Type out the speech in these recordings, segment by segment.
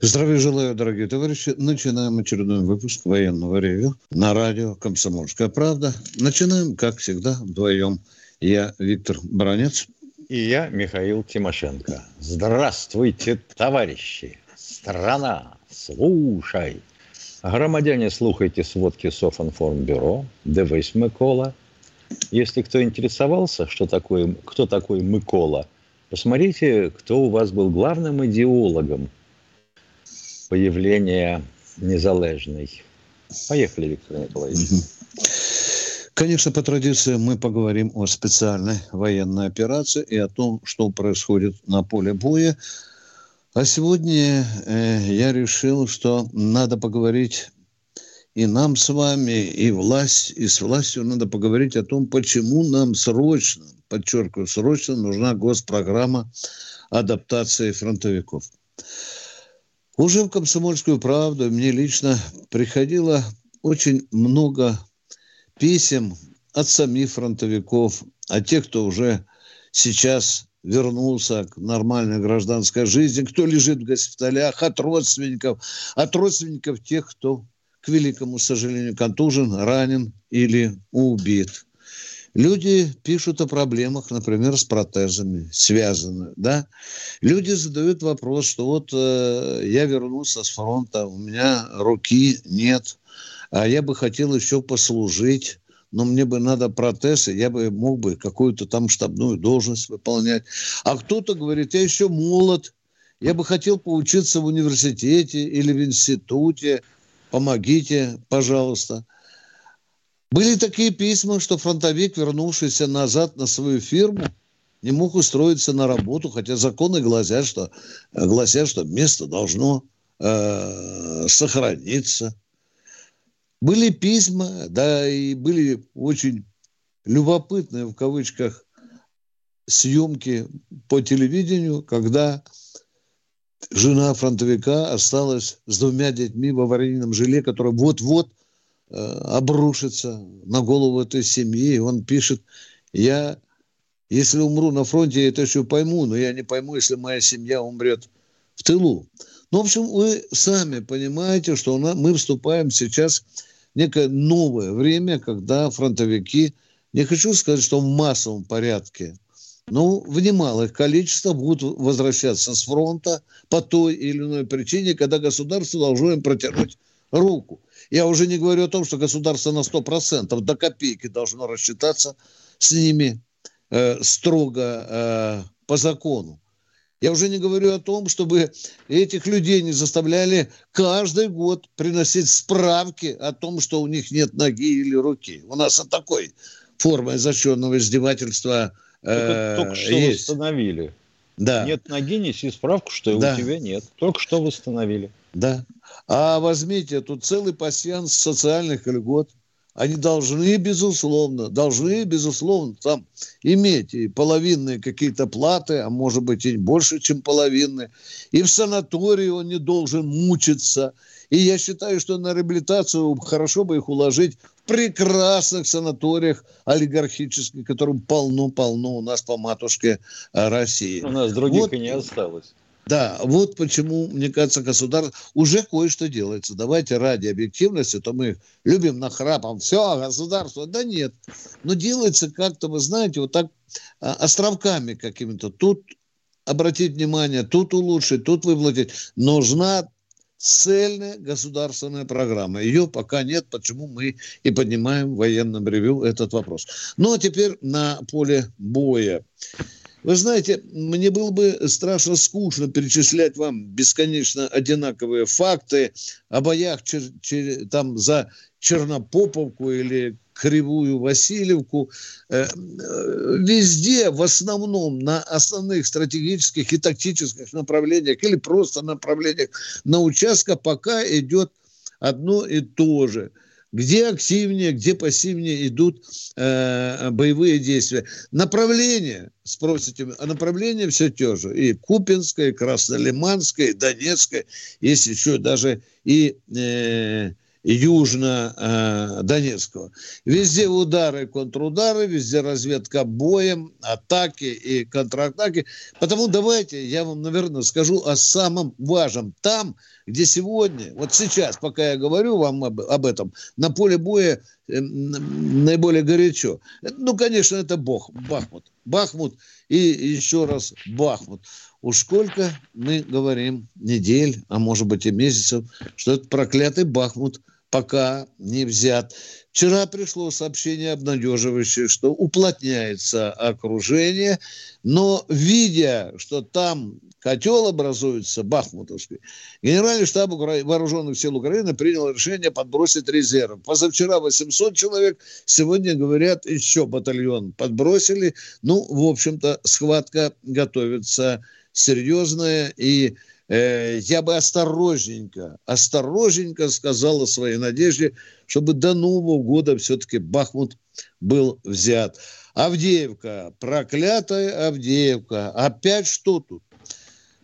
Здравия желаю, дорогие товарищи. Начинаем очередной выпуск военного ревю на радио «Комсомольская правда». Начинаем, как всегда, вдвоем. Я Виктор Бронец. И я Михаил Тимошенко. Здравствуйте, товарищи! Страна, слушай! Громадяне, слухайте сводки Софинформбюро, дивись, Микола. Если кто интересовался, что такое, кто такой Микола, посмотрите, кто у вас был главным идеологом появления незалежной. Поехали, Виктор Николаевич. Конечно, по традиции мы поговорим о специальной военной операции и о том, что происходит на поле боя. А сегодня э, я решил, что надо поговорить и нам с вами, и власть, и с властью надо поговорить о том, почему нам срочно, подчеркиваю, срочно нужна госпрограмма адаптации фронтовиков. Уже в «Комсомольскую правду» мне лично приходило очень много писем от самих фронтовиков, от тех, кто уже сейчас вернулся к нормальной гражданской жизни, кто лежит в госпиталях, от родственников, от родственников тех, кто, к великому сожалению, контужен, ранен или убит. Люди пишут о проблемах, например, с протезами, связаны, да. Люди задают вопрос, что вот э, я вернулся с фронта, у меня руки нет, а я бы хотел еще послужить, но мне бы надо протез, и я бы мог бы какую-то там штабную должность выполнять. А кто-то говорит, я еще молод, я бы хотел поучиться в университете или в институте, помогите, пожалуйста. Были такие письма, что фронтовик, вернувшийся назад на свою фирму, не мог устроиться на работу, хотя законы гласят, что, гласят, что место должно э, сохраниться. Были письма, да, и были очень любопытные, в кавычках, съемки по телевидению, когда жена фронтовика осталась с двумя детьми в аварийном жиле, которое вот-вот – обрушится на голову этой семьи. Он пишет, я, если умру на фронте, я это еще пойму, но я не пойму, если моя семья умрет в тылу. Ну, в общем, вы сами понимаете, что мы вступаем сейчас в некое новое время, когда фронтовики, не хочу сказать, что в массовом порядке, но в немалых количествах будут возвращаться с фронта по той или иной причине, когда государство должно им протянуть руку. Я уже не говорю о том, что государство на 100% до копейки должно рассчитаться с ними э, строго э, по закону. Я уже не говорю о том, чтобы этих людей не заставляли каждый год приносить справки о том, что у них нет ноги или руки. У нас от такой формы изощренного издевательства э, только, что есть. восстановили. Да. Нет ноги, неси справку, что да. у тебя нет. Только что восстановили. Да. А возьмите, тут целый пассианс социальных льгот. Они должны, безусловно, должны, безусловно, там иметь и половинные какие-то платы, а может быть и больше, чем половинные. И в санатории он не должен мучиться. И я считаю, что на реабилитацию хорошо бы их уложить в прекрасных санаториях олигархических, которым полно-полно у нас по матушке России. У нас других вот. и не осталось. Да, вот почему, мне кажется, государство уже кое-что делается. Давайте ради объективности, то мы любим нахрапом, все, государство, да нет. Но делается как-то, вы знаете, вот так а, островками какими-то. Тут обратить внимание, тут улучшить, тут выплатить. Нужна цельная государственная программа. Ее пока нет, почему мы и поднимаем в военном ревю этот вопрос. Ну, а теперь на поле боя. Вы знаете, мне было бы страшно скучно перечислять вам бесконечно одинаковые факты о боях чер- чер- там за Чернопоповку или Кривую Васильевку. Э, везде, в основном, на основных стратегических и тактических направлениях или просто направлениях на участках пока идет одно и то же – где активнее, где пассивнее идут э, боевые действия. Направление, спросите, а направление все те же. И Купинское, и Краснолиманское, и Донецкое, есть еще даже и э, южно-донецкого. Везде удары, контрудары, везде разведка боем, атаки и контратаки. Потому давайте я вам, наверное, скажу о самом важном. Там, где сегодня, вот сейчас, пока я говорю вам об, об этом, на поле боя э, наиболее горячо. Ну, конечно, это Бог, Бахмут. Бахмут и еще раз Бахмут. Уж сколько мы говорим недель, а может быть и месяцев, что этот проклятый Бахмут – пока не взят. Вчера пришло сообщение обнадеживающее, что уплотняется окружение, но видя, что там котел образуется, Бахмутовский, Генеральный штаб Вооруженных сил Украины принял решение подбросить резерв. Позавчера 800 человек, сегодня, говорят, еще батальон подбросили. Ну, в общем-то, схватка готовится серьезная и Э, я бы осторожненько, осторожненько сказал о своей надежде, чтобы до Нового года все-таки Бахмут был взят. Авдеевка, проклятая Авдеевка. Опять что тут?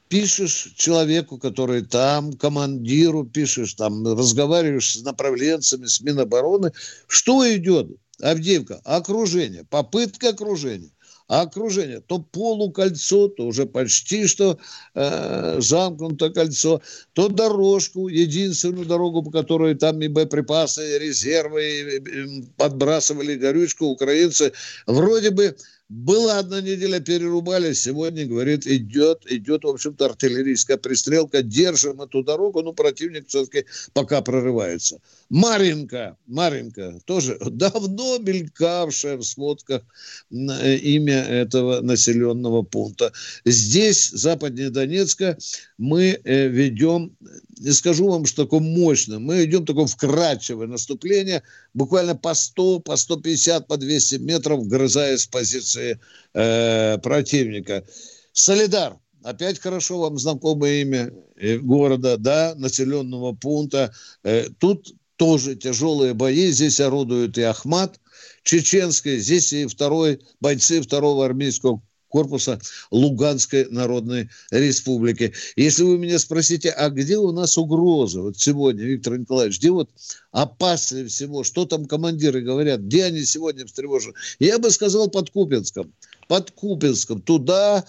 Пишешь человеку, который там, командиру пишешь, там разговариваешь с направленцами, с Минобороны. Что идет? Авдеевка, окружение, попытка окружения а окружение то полукольцо, то уже почти что э, замкнуто кольцо, то дорожку, единственную дорогу, по которой там и боеприпасы, резервы, и, и подбрасывали горючку украинцы, вроде бы была одна неделя, перерубали, сегодня, говорит, идет, идет, в общем-то, артиллерийская пристрелка, держим эту дорогу, но противник все-таки пока прорывается. Маринка, Маринка, тоже давно мелькавшая в сводках э, имя этого населенного пункта. Здесь, западнее Донецка, мы э, ведем, не скажу вам, что такое мощное, мы идем такое вкрадчивое наступление, буквально по 100, по 150, по 200 метров, грызаясь с позиции э, противника. Солидар, опять хорошо вам знакомое имя э, города, да, населенного пункта. Э, тут тоже тяжелые бои, здесь орудует и Ахмат, чеченской, здесь и второй, бойцы второго армейского корпуса Луганской Народной Республики. Если вы меня спросите, а где у нас угроза вот сегодня, Виктор Николаевич, где вот опаснее всего, что там командиры говорят, где они сегодня встревожены? Я бы сказал под Купинском. Под Купинском. Туда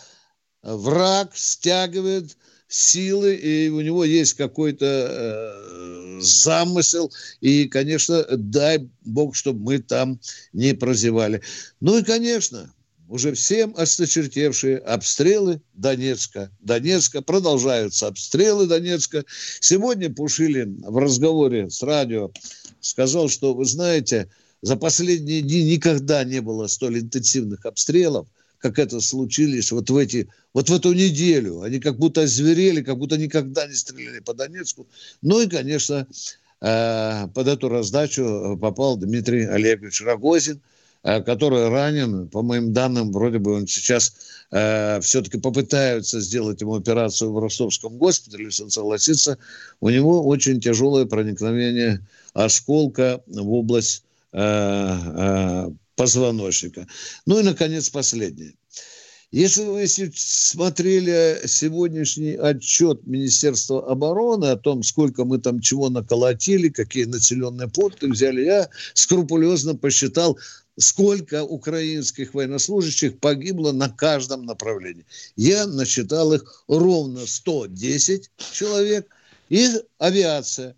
враг стягивает силы, и у него есть какой-то э, замысел, и, конечно, дай бог, чтобы мы там не прозевали. Ну и, конечно, уже всем осточертевшие обстрелы Донецка. Донецка, продолжаются обстрелы Донецка. Сегодня Пушилин в разговоре с радио сказал, что, вы знаете, за последние дни никогда не было столь интенсивных обстрелов, как это случилось вот в, эти, вот в эту неделю. Они как будто озверели, как будто никогда не стреляли по Донецку. Ну и, конечно, э, под эту раздачу попал Дмитрий Олегович Рогозин – Э, который ранен. По моим данным, вроде бы он сейчас э, все-таки попытаются сделать ему операцию в ростовском госпитале, если он согласится. У него очень тяжелое проникновение осколка в область э, э, позвоночника. Ну и, наконец, последнее. Если вы смотрели сегодняшний отчет Министерства обороны о том, сколько мы там чего наколотили, какие населенные пункты взяли, я скрупулезно посчитал сколько украинских военнослужащих погибло на каждом направлении. Я насчитал их ровно 110 человек и авиация.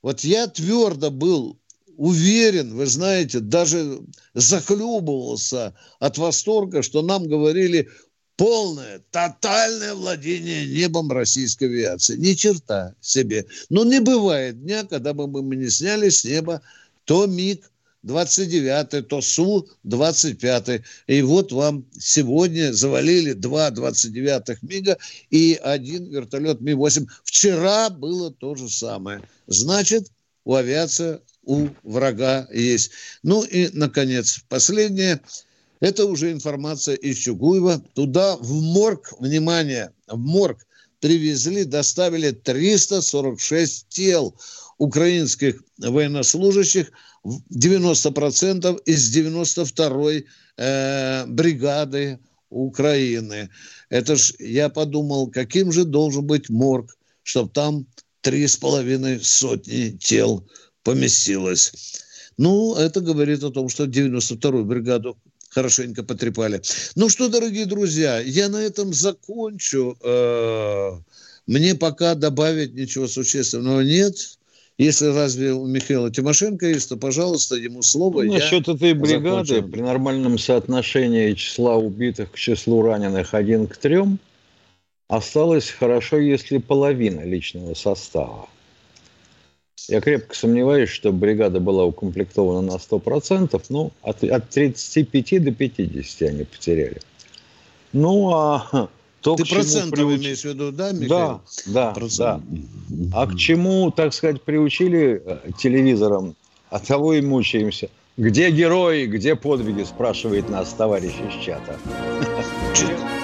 Вот я твердо был уверен, вы знаете, даже захлебывался от восторга, что нам говорили полное, тотальное владение небом российской авиации. Ни черта себе. Но не бывает дня, когда бы мы не сняли с неба то МиГ 29-й, то Су-25. И вот вам сегодня завалили два 29-х МиГа и один вертолет Ми-8. Вчера было то же самое. Значит, у авиации, у врага есть. Ну и, наконец, последнее. Это уже информация из Чугуева. Туда в морг, внимание, в морг привезли, доставили 346 тел украинских военнослужащих, 90% из 92-й э, бригады Украины. Это ж я подумал, каким же должен быть морг, чтобы там три с половиной сотни тел поместилось. Ну, это говорит о том, что 92-ю бригаду хорошенько потрепали. Ну что, дорогие друзья, я на этом закончу. Э, мне пока добавить ничего существенного нет. Если разве у Михаила Тимошенко есть, то, пожалуйста, ему слово. Ну, насчет этой бригады закончу. при нормальном соотношении числа убитых к числу раненых один к трем осталось хорошо, если половина личного состава. Я крепко сомневаюсь, что бригада была укомплектована на 100%, ну, от, от 35 до 50 они потеряли. Ну, а то, Ты процентов приуч... имеешь в виду, да, Михаил? Да, да, да. А к чему, так сказать, приучили э, телевизором, от а того и мучаемся. Где герои, где подвиги, спрашивает нас товарищ из чата.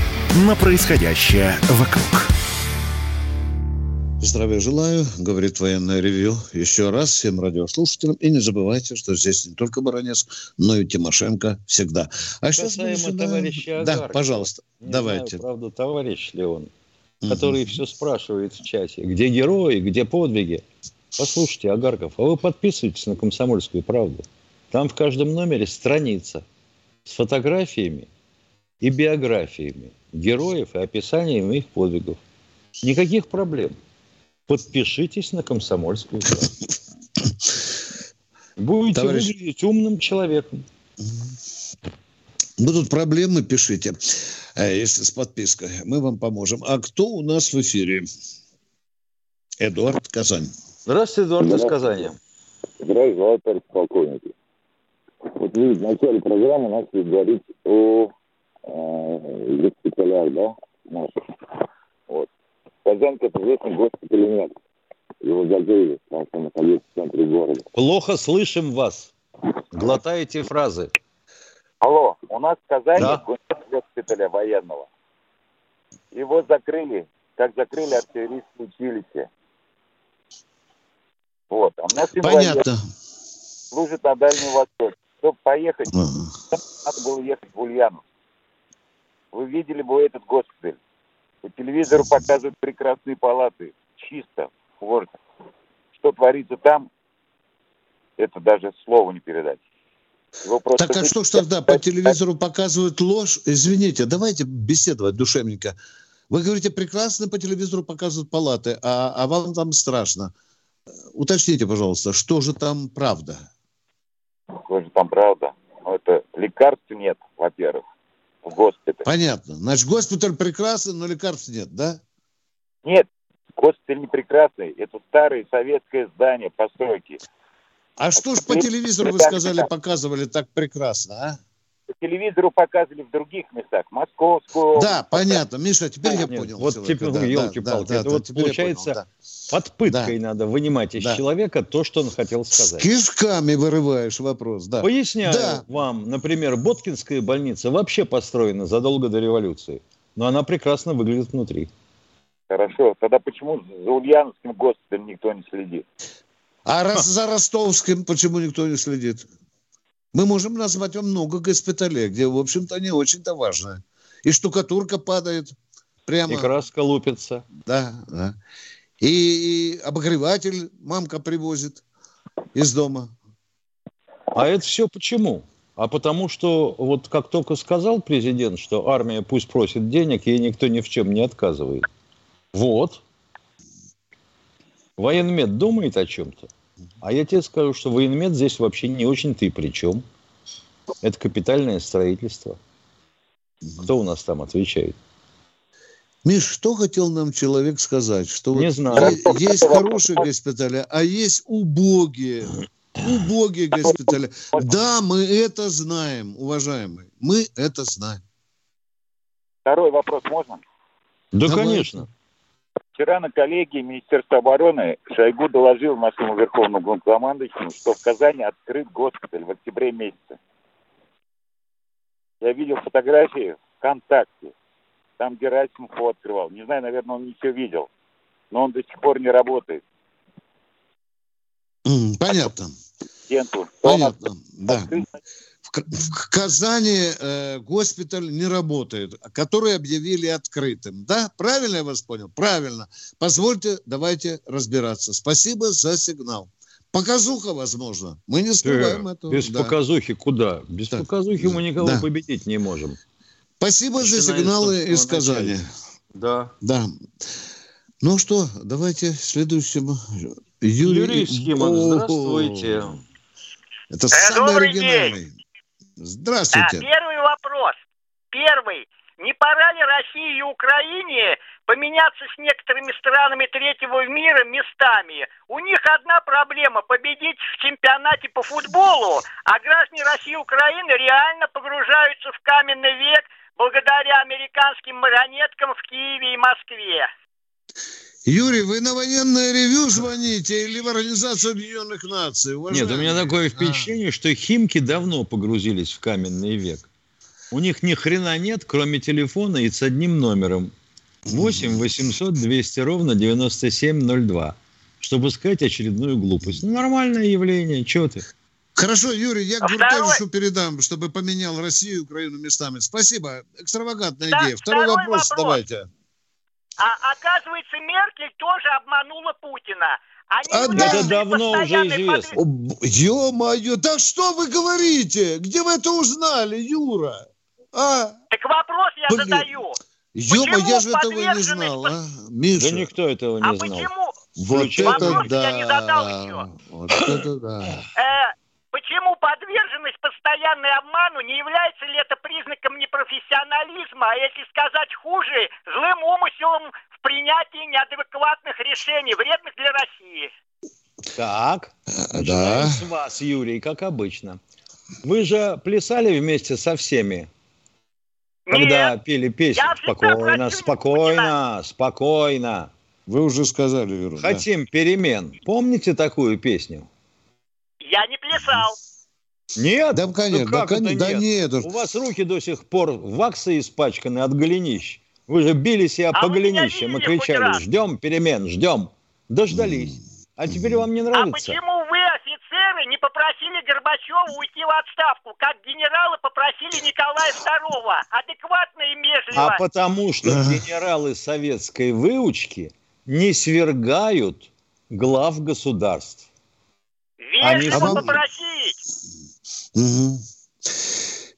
на происходящее вокруг. Здравия желаю, говорит военное ревью. Еще раз всем радиослушателям. И не забывайте, что здесь не только Баранец, но и Тимошенко всегда. А сейчас мы начинаем... товарища Да, пожалуйста, не давайте. Знаю, правда, товарищ ли он, который угу. все спрашивает в чате. Где герои, где подвиги? Послушайте, Агарков, а вы подписывайтесь на «Комсомольскую правду». Там в каждом номере страница с фотографиями и биографиями героев и описаниями их подвигов. Никаких проблем подпишитесь на комсомольскую правду. Будете Товарищ... выглядеть умным человеком. Будут проблемы, пишите, э, если с подпиской. Мы вам поможем. А кто у нас в эфире? Эдуард Казань. Здравствуйте, Эдуард из Казани. Здравствуйте, товарищ полковник. Вот вы в начале программы начали говорить о э, госпиталях, да, наших. Вот. Казанка это известный госпиталь нет. Его закрыли, потому что находился в центре города. Плохо слышим вас. Глотаете фразы. Алло, у нас в Казани да. госпиталя военного. Его закрыли, как закрыли артиллерийское училище. Вот. А у нас Понятно. служит на Дальний Восток. Чтобы поехать, надо было ехать в Ульяну. Вы видели бы этот госпиталь. По телевизору показывают прекрасные палаты, чисто, вот. Что творится там, это даже слову не передать. так а что ж тогда по телевизору показывают ложь? Извините, давайте беседовать душевненько. Вы говорите, прекрасно по телевизору показывают палаты, а, а вам там страшно. Уточните, пожалуйста, что же там правда? Что же там правда? Ну, это лекарств нет, во-первых в госпитале. Понятно. Значит, госпиталь прекрасный, но лекарств нет, да? Нет, госпиталь не прекрасный. Это старое советское здание, постройки. А, а что ж по телевизору, вы сказали, показывали так прекрасно, а? По телевизору показывали в других местах, Московскую. Да, понятно, Миша, теперь я понял. Вот теперь, да, елки-палки, да, да, это да, вот получается, понял, да. под пыткой да. надо вынимать из да. человека то, что он хотел сказать. С кишками вырываешь вопрос, да. Поясняю да. вам, например, Боткинская больница вообще построена задолго до революции, но она прекрасно выглядит внутри. Хорошо, тогда почему за Ульяновским госпиталем никто не следит? А раз за Ростовским почему никто не следит? Мы можем назвать вам много госпиталей, где, в общем-то, не очень-то важно. И штукатурка падает прямо. И краска лупится. Да, да. И, и обогреватель мамка привозит из дома. А это все почему? А потому что вот как только сказал президент, что армия пусть просит денег, ей никто ни в чем не отказывает. Вот. Военмед думает о чем-то. А я тебе скажу, что военмед здесь вообще не очень ты при чем. Это капитальное строительство. Кто у нас там отвечает? Миш, что хотел нам человек сказать? Что Не вот знаю. есть хорошие госпиталя, а есть убогие. Убогие госпиталя. Да, мы это знаем, уважаемые. Мы это знаем. Второй вопрос можно? Да, Давай. конечно. Вчера на коллегии Министерства обороны Шойгу доложил нашему верховному главнокомандующему, что в Казани открыт госпиталь в октябре месяце. Я видел фотографии ВКонтакте. Там Герасимов его открывал. Не знаю, наверное, он не все видел. Но он до сих пор не работает. Понятно. Понятно. Да. В, Казани э, госпиталь не работает, который объявили открытым. Да? Правильно я вас понял? Правильно. Позвольте, давайте разбираться. Спасибо за сигнал. Показуха, возможно. Мы не скрываем Э, этого. Без Да. показухи куда? Без Так. показухи мы никого Да. победить не можем. Спасибо за Начиная с сигналы из Казани. Да. Да. Ну что, давайте следующему. Юрий, Юрий Скиман, О, здравствуйте. Это Э, самый добрый оригинальный. Да, Здравствуйте. первый вопрос. Первый. Не пора ли России и Украине поменяться с некоторыми странами третьего мира местами? У них одна проблема – победить в чемпионате по футболу, а граждане России и Украины реально погружаются в каменный век благодаря американским марионеткам в Киеве и Москве. Юрий, вы на военное ревю звоните или в Организацию Объединенных Наций? Нет, у меня такое А. впечатление, что химки давно погрузились в каменный век. У них ни хрена нет, кроме телефона и с одним номером. 8 800 200 ровно 9702. Чтобы сказать очередную глупость. Ну, нормальное явление, что ты? Хорошо, Юрий, я А Гуртевичу передам, чтобы поменял Россию и Украину местами. Спасибо. Экстравагантная Да, идея. Второй, второй вопрос, вопрос. давайте. А оказывается, Меркель тоже обманула Путина. Они А, это давно уже известно. Б- Ё-моё, да что вы говорите? Где вы это узнали, Юра? А? Так вопрос я Блин. задаю. Ё-моё, я же этого не знал, под- а? Миша, Да никто этого А не знал. почему, вот Включай. это Вопрос да. я не задал еще. Вот это да. э, почему подверженность постоянной обману не является ли это признаком непрофессионализма, а если сказать хуже, злым умыслом в принятии неадекватных решений, вредных для России? Так, Да. с вас, Юрий, как обычно. Вы же плясали вместе со всеми, когда Нет, пели песню. Спокойно, спокойно, спокойно. Вы уже сказали, да. Хотим перемен. Помните такую песню? Я не плясал. Нет? Да, конечно, Ну да, как кон- это да нет? нет. У вас руки до сих пор ваксой испачканы от голенищ. Вы же били себя А по голенищам и кричали, ждем перемен, ждем. Дождались. А теперь вам не А нравится? почему вы, офицеры, не попросили Горбачева уйти в отставку, как генералы попросили Николая II? Адекватно и межливо. А потому что генералы советской выучки не свергают глав государств. Они Вежливо сам- попросить. Мгм.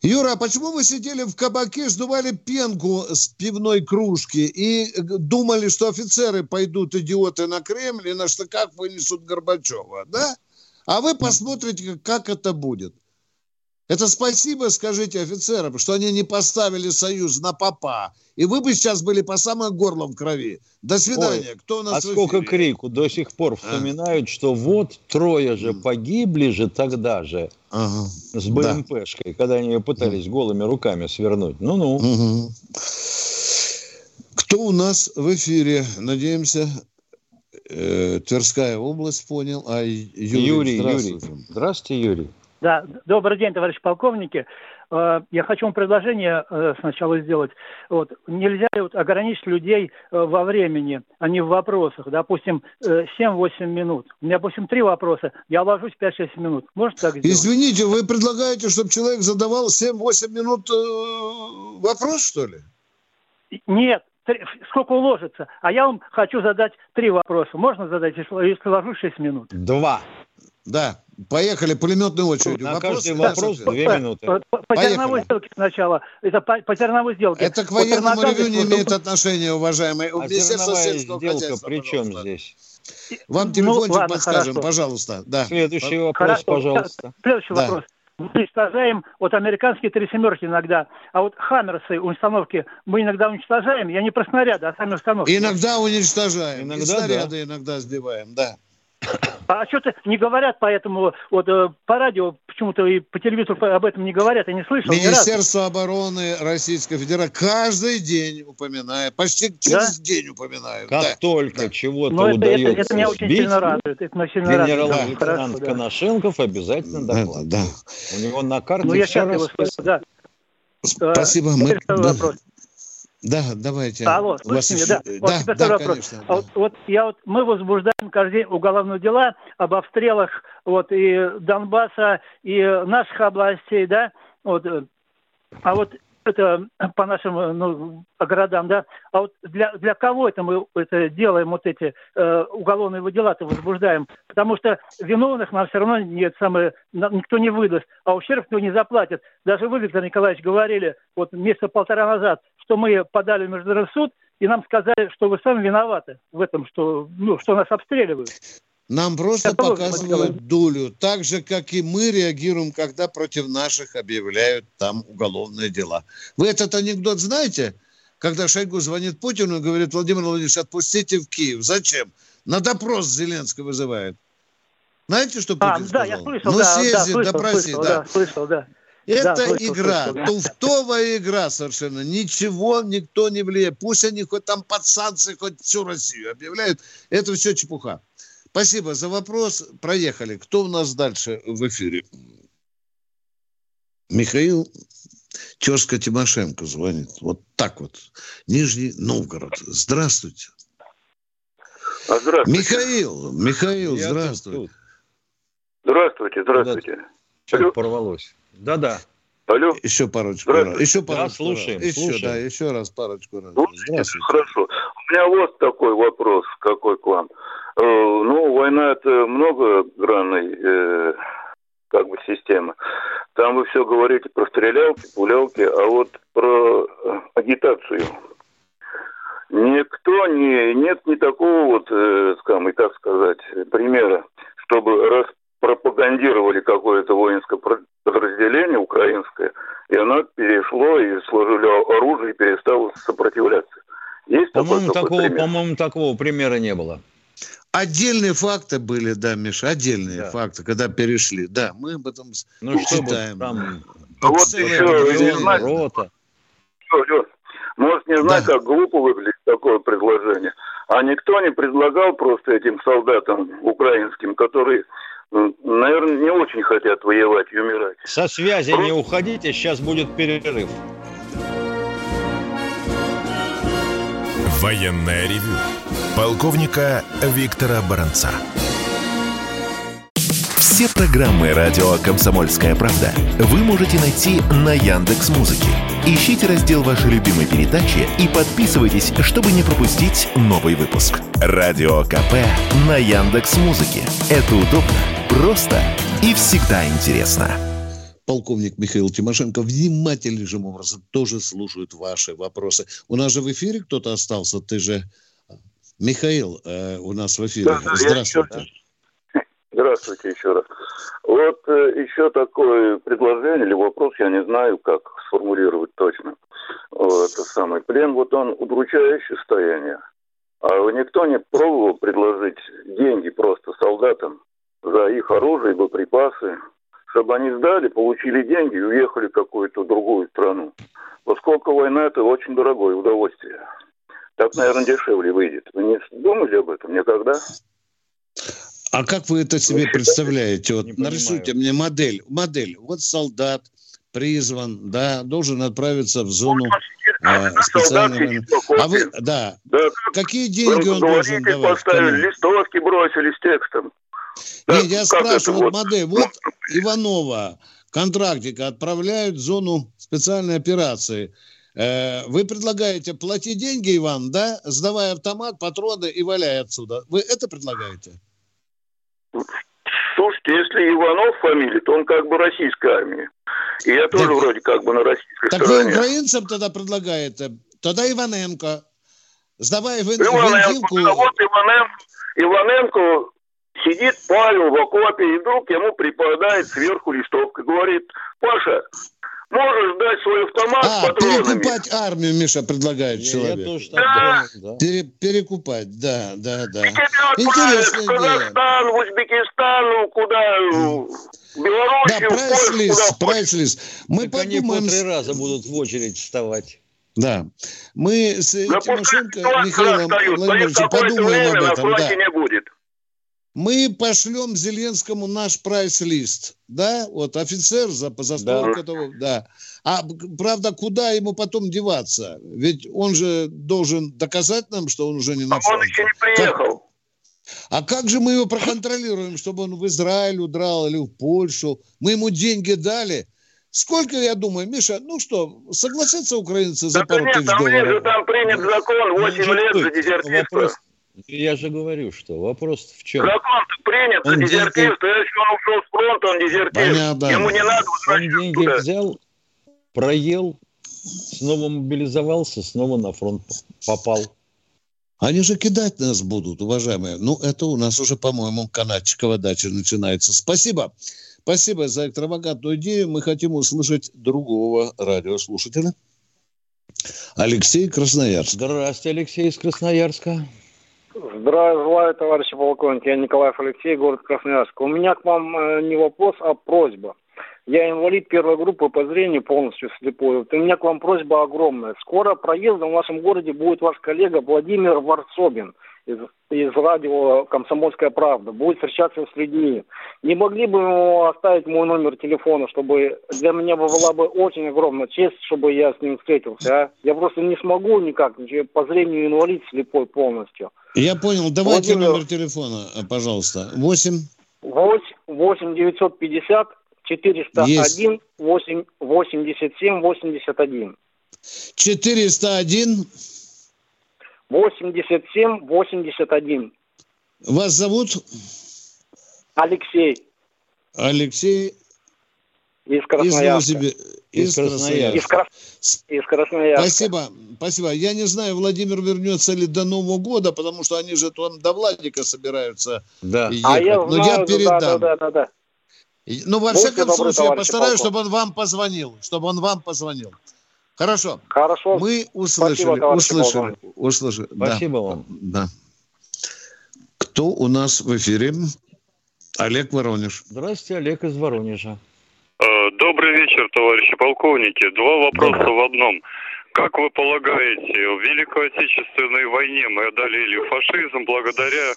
Юра, а почему вы сидели в кабаке, сдували пенку с пивной кружки и э, думали, что офицеры пойдут, идиоты, на Кремль и на штыках вынесут Горбачева, да? А вы посмотрите, как это будет. Это спасибо, скажите офицерам, что они не поставили союз на попа. И вы бы сейчас были по самое горло в крови. До свидания. Кто у нас А сколько крику до сих пор вспоминают, что вот трое же погибли же тогда же Ага. с БМПшкой, когда они ее пытались голыми руками свернуть. Ну-ну. Мгм. Кто у нас в эфире? Надеемся, э, Тверская область понял. А Юрий, Юрий, Юрий. здравствуйте. Здравствуйте, Юрий. Да, добрый день, товарищ полковники. Э, Я хочу вам предложение э, сначала сделать. Вот, нельзя ли вот ограничить людей э, во времени, а не в вопросах? Допустим, э, 7-8 минут. У меня, допустим, три вопроса. Я ложусь 5-6 минут. Можно так сделать? Извините, вы предлагаете, чтобы человек задавал 7-8 минут вопрос, что ли? Нет, сколько уложится. А я вам хочу задать три вопроса. Можно задать, если ложусь 6 минут? Два. Да, поехали, пулеметной очередью. На Вопросы, каждый да, вопрос Софья? две минуты. По, по- по Поехали. зерновой сделке сначала. Это по, по зерновой сделке. Это к военному термокабельству, ревю не имеет отношения, уважаемые. А Министерство сельского сделка хозяйства, при чем пожалуйста. здесь? Вам ну, телефончик ну, ладно, подскажем, хорошо. пожалуйста. Да. Следующий вопрос, хорошо. пожалуйста. Следующий да. вопрос. Мы уничтожаем вот американские три семерки иногда, а вот хаммерсы установки мы иногда уничтожаем. Я не про снаряды, а сами установки. Иногда уничтожаем. Иногда, и снаряды да. иногда сбиваем, да. А что-то не говорят поэтому, вот э, по радио почему-то и по телевизору об этом не говорят, я не слышал. Министерство обороны Российской Федерации каждый день упоминает, почти через да? день упоминает. Как да. только да. чего-то Но удается это, это, меня очень сбить, сильно радует. Это меня сильно генерал-лейтенант да. Коношенков обязательно докладывает. Да, да. У него на карте ну, я все расписано. Да. Спасибо. Мы... Вопрос. Да, давайте. Алло, слышите меня, да. Вот да, да, вопрос. конечно. Да. Вот, вот я вот, мы возбуждаем каждый день уголовные дела об обстрелах вот и Донбасса, и наших областей, да, вот. А вот это по нашим ну, городам, да. А вот для, для кого это мы это делаем, вот эти э, уголовные дела-то возбуждаем? Потому что виновных нам все равно нет, самое, никто не выдаст, а ущерб никто не заплатит. Даже вы, Виктор Николаевич, говорили вот месяца полтора назад, что мы подали в международный суд, и нам сказали, что вы сами виноваты в этом, что, ну, что нас обстреливают. Нам просто Это показывают дулю, так же, как и мы реагируем, когда против наших объявляют там уголовные дела. Вы этот анекдот знаете? Когда Шойгу звонит Путину и говорит, Владимир Владимирович, отпустите в Киев. Зачем? На допрос Зеленского вызывает. Знаете, что а, Путин а, сказал? Да, я слышал, ну, да, съезди, да, допроси, слышал, да. да. Слышал, да. Это да, игра, слышал, туфтовая игра совершенно. Ничего никто не влияет. Пусть они хоть там под санкции, хоть всю Россию объявляют. Это все чепуха. Спасибо за вопрос. Проехали. Кто у нас дальше в эфире? Михаил Тезка Тимошенко звонит. Вот так вот. Нижний Новгород. Здравствуйте. Здравствуйте. Михаил, Михаил, Я здравствуйте. Здравствуйте, здравствуйте. Что порвалось? Да-да. Алло. Еще парочку раз. Еще парочку да, слушаем, раз. Еще, слушаем. да, еще раз парочку раз. Здравствуйте. Хорошо. У меня вот такой вопрос, какой к вам. Э, ну, война это многогранная э, как бы система. Там вы все говорите про стрелялки, пулялки, а вот про агитацию. Никто не, нет ни такого вот, э, скажем, и так сказать, примера, чтобы раз пропагандировали какое-то воинское подразделение украинское, и оно перешло и сложили оружие и перестало сопротивляться. Есть по-моему, такого, пример? по-моему, такого примера не было. Отдельные факты были, да, Миша, отдельные да. факты, когда перешли. Да, мы об этом ну, читаем. Там... А вот еще, не знать, рота. Может, не знаю, да. как глупо выглядит такое предложение. А никто не предлагал просто этим солдатам украинским, которые, наверное, не очень хотят воевать и умирать. Со связи просто... не уходите, сейчас будет перерыв. Военная ревю полковника Виктора Баранца. Все программы радио Комсомольская правда вы можете найти на Яндекс Музыке. Ищите раздел вашей любимой передачи и подписывайтесь, чтобы не пропустить новый выпуск. Радио КП на Яндекс Музыке. Это удобно, просто и всегда интересно полковник Михаил Тимошенко внимательнейшим образом тоже слушают ваши вопросы. У нас же в эфире кто-то остался, ты же Михаил э, у нас в эфире. Да, Здравствуйте. Еще... Здравствуйте еще раз. Вот э, еще такое предложение или вопрос, я не знаю, как сформулировать точно. Это самый плен, вот он удручающее состояние. А никто не пробовал предложить деньги просто солдатам за их оружие, боеприпасы, чтобы они сдали, получили деньги и уехали в какую-то другую страну. Поскольку война – это очень дорогое удовольствие. Так, наверное, дешевле выйдет. Вы не думали об этом никогда? А как вы это себе представляете? Вот нарисуйте мне модель. Модель. Вот солдат призван, да, должен отправиться в зону э, специальной... А вы, да, да какие деньги он должен давать? Поставили, листовки бросили с текстом. Нет, я спрашиваю, вот модель. Вот Иванова, контрактика, отправляют в зону специальной операции. Э, вы предлагаете платить деньги, Иван, да, сдавая автомат, патроны и валяя отсюда. Вы это предлагаете? Слушайте, если Иванов фамилия, то он как бы российская армия. И я тоже так, вроде как бы на российской так стороне. Так вы украинцам тогда предлагаете? Тогда Иваненко. Сдавая в Иваненко, а вот Иваненко, Иваненко сидит Павел в окопе, и вдруг ему припадает сверху листовка. Говорит, Паша, можешь дать свой автомат а, с патронами. перекупать армию, Миша, предлагает я, человек. Я тоже да. думаю, да. Пере, перекупать, да, да, да. И тебя в Казахстан, в Узбекистан, куда... Белоруссию, да, прайс-лист, прайс-лист. Мы так подумаем... они по три раза будут в очередь вставать. Да. Мы с да Тимошенко Михаилом Владимировичем подумаем об этом. Да. не будет. Мы пошлем Зеленскому наш прайс-лист, да, вот офицер за, за столько да. того, да. А правда, куда ему потом деваться? Ведь он же должен доказать нам, что он уже не на фронте. Он еще не приехал. Как... А как же мы его проконтролируем, чтобы он в Израиль удрал или в Польшу? Мы ему деньги дали. Сколько, я думаю, Миша, ну что, согласятся украинцы за да пару нет, тысяч долларов? Же, там принят закон 8 ну, лет за дезертирство. Вопрос, я же говорю, что вопрос в чем? Закон принят за дезертирство. Если он ушел с фронта, он дезертир. Понятно. Ему не надо Он деньги туда. взял, проел, снова мобилизовался, снова на фронт попал. Они же кидать нас будут, уважаемые. Ну, это у нас уже, по-моему, канатчикова дача начинается. Спасибо. Спасибо за экстравагантную идею. Мы хотим услышать другого радиослушателя. Алексей Красноярск. Здравствуйте, Алексей из Красноярска. Здравствуйте, товарищи полковники. Я Николаев Алексей, город Красноярск. У меня к вам э, не вопрос, а просьба. Я инвалид первой группы по зрению, полностью слепой. Вот у меня к вам просьба огромная. Скоро проездом в вашем городе будет ваш коллега Владимир Варсобин из, из радио «Комсомольская правда». Будет встречаться с людьми. Не могли бы ему оставить мой номер телефона, чтобы для меня была бы очень огромная честь, чтобы я с ним встретился. А? Я просто не смогу никак, по зрению инвалид слепой полностью. Я понял. Давайте Владимир... номер телефона, пожалуйста. 8... 8, 8 950 401 8, 87 81. 401 87 81. Вас зовут? Алексей. Алексей. Из Красноярска. Из, из, Красноярска. Из, Крас... из Красноярска. Спасибо. Спасибо. Я не знаю, Владимир вернется ли до Нового года, потому что они же там до Владика собираются да. ехать. А я знаю, Но я передам. Да, да, да, да. Ну, во Будьте всяком случае, я постараюсь, чтобы он вам позвонил. Чтобы он вам позвонил. Хорошо. Хорошо. Мы услышали. Спасибо, услышали. услышали. Спасибо да. вам. Да. Кто у нас в эфире? Олег Воронеж. Здравствуйте, Олег из Воронежа. Э, добрый вечер, товарищи полковники. Два вопроса в одном. Как вы полагаете, в Великой Отечественной войне мы одолели фашизм благодаря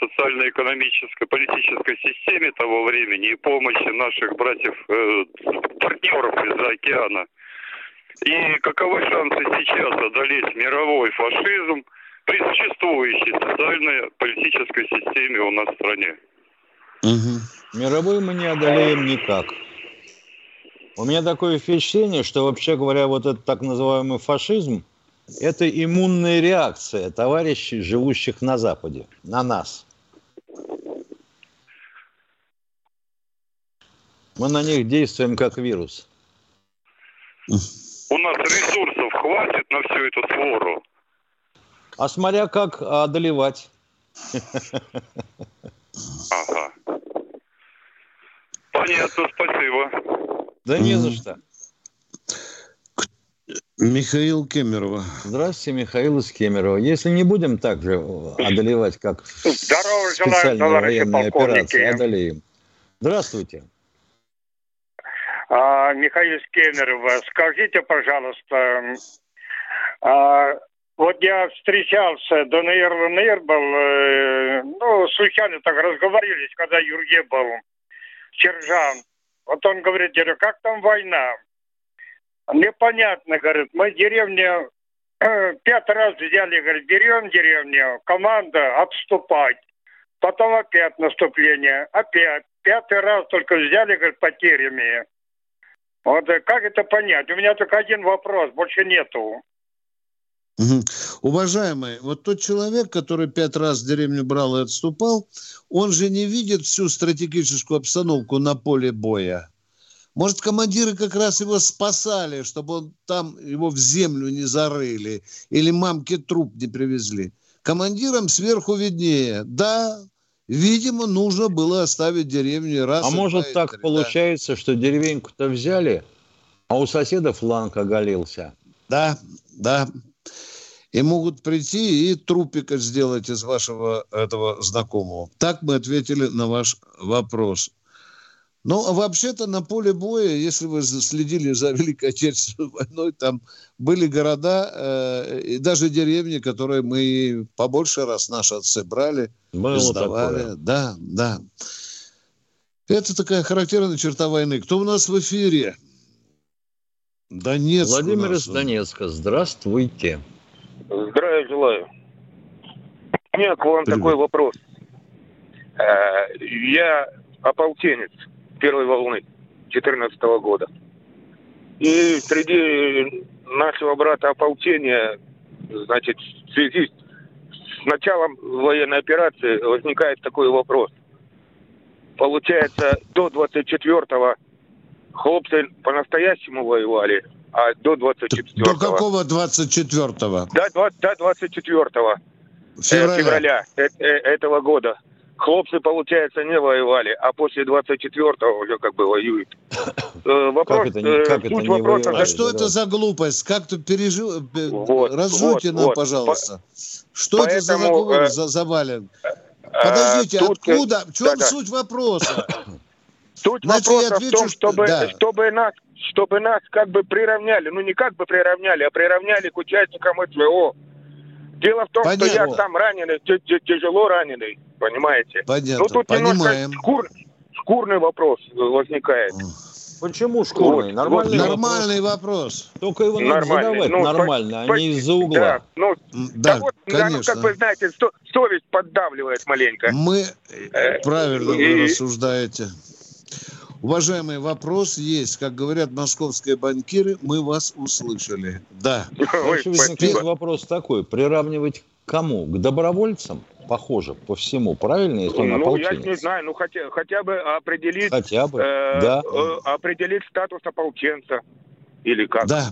социально-экономической, политической системе того времени и помощи наших братьев, э, партнеров из-за океана. И каковы шансы сейчас одолеть мировой фашизм при существующей социально-политической системе у нас в стране? Угу. Мировой мы не одолеем никак. У меня такое впечатление, что, вообще говоря, вот этот так называемый фашизм – это иммунная реакция товарищей, живущих на Западе, на нас. Мы на них действуем как вирус. У нас ресурсов хватит на всю эту свору. А смотря как одолевать. Ага. Понятно, спасибо. Да не за что. Михаил Кемерова. Здравствуйте, Михаил из Кемерово. Если не будем так же одолевать, как Здорово, специальные военные операции, одолеем. Здравствуйте. Михаил Скемеров, скажите, пожалуйста, а, вот я встречался, до наверное, был, э, ну, случайно так разговорились, когда Юрге был, Чержан. Вот он говорит, говорю, как там война? Непонятно, говорит, мы деревню э, пять раз взяли, говорит, берем деревню, команда отступать. Потом опять наступление, опять. Пятый раз только взяли, говорит, потерями. Вот э, как это понять? У меня только один вопрос, больше нету. Угу. Уважаемый, вот тот человек, который пять раз деревню брал и отступал, он же не видит всю стратегическую обстановку на поле боя. Может, командиры как раз его спасали, чтобы он там его в землю не зарыли или мамке труп не привезли. командирам сверху виднее. Да, видимо, нужно было оставить деревню раз. А может так три, получается, что деревеньку-то взяли, а у соседа фланг оголился? Да, да. И могут прийти и трупика сделать из вашего этого знакомого. Так мы ответили на ваш вопрос. Ну, а вообще-то на поле боя, если вы следили за Великой Отечественной войной, там были города э, и даже деревни, которые мы побольше раз наши отцы брали, Было сдавали. такое. Да, да. Это такая характерная черта войны. Кто у нас в эфире? Донецк. Владимир из Донецка, здравствуйте. Здравия желаю. У меня к вам Привет. такой вопрос. Э, Я ополченец первой волны 2014 года. И среди нашего брата ополчения, значит, в связи с началом военной операции возникает такой вопрос. Получается, до 24-го хлопцы по-настоящему воевали, а до 24-го... До какого 24-го? До, два- до 24 э, Февраля. февраля э- э- этого года. Хлопцы, получается, не воевали, а после 24-го уже как бы воюют. Э, Вопрос, это не- э, как это суть не вопроса... воевали? А что это за глупость? Как ты пережил? э, Вот, Разжуйте вот, нам, вот. пожалуйста. Что это за Поэтому, э, за- завален? Подождите, тут, откуда? В чем да-да. суть вопроса? Суть Значит, вопроса отвечу, в том, что- чтобы, да. чтобы, нас, чтобы нас как бы приравняли. Ну, не как бы приравняли, а приравняли к участникам СВО. Дело в том, что я Понятно. сам раненый, тяжело раненый, понимаете? Понятно, Ну, тут понимаем. шкур- шкурный вопрос возникает. Почему шкурный? Вот, Нормальный, вот. вопрос. Нормальный вопрос. Только его надо Нормальный. задавать Ну, нормально, а по- не из-за угла. Да, ну, да, Да, вот, да, ну, конечно. как вы знаете, со- совесть поддавливает маленько. Мы Э, правильно вы и- рассуждаете. Уважаемый, вопрос есть. Как говорят московские банкиры, мы вас услышали. Да. Ой, Дальше возникает спасибо. вопрос такой. Приравнивать к кому? К добровольцам? Похоже, по всему. Правильно, если он Ну, я не ополченец? знаю, ну хотя, хотя бы определить, Хотя бы, э, да. э, определить статус ополченца. Или как? Да.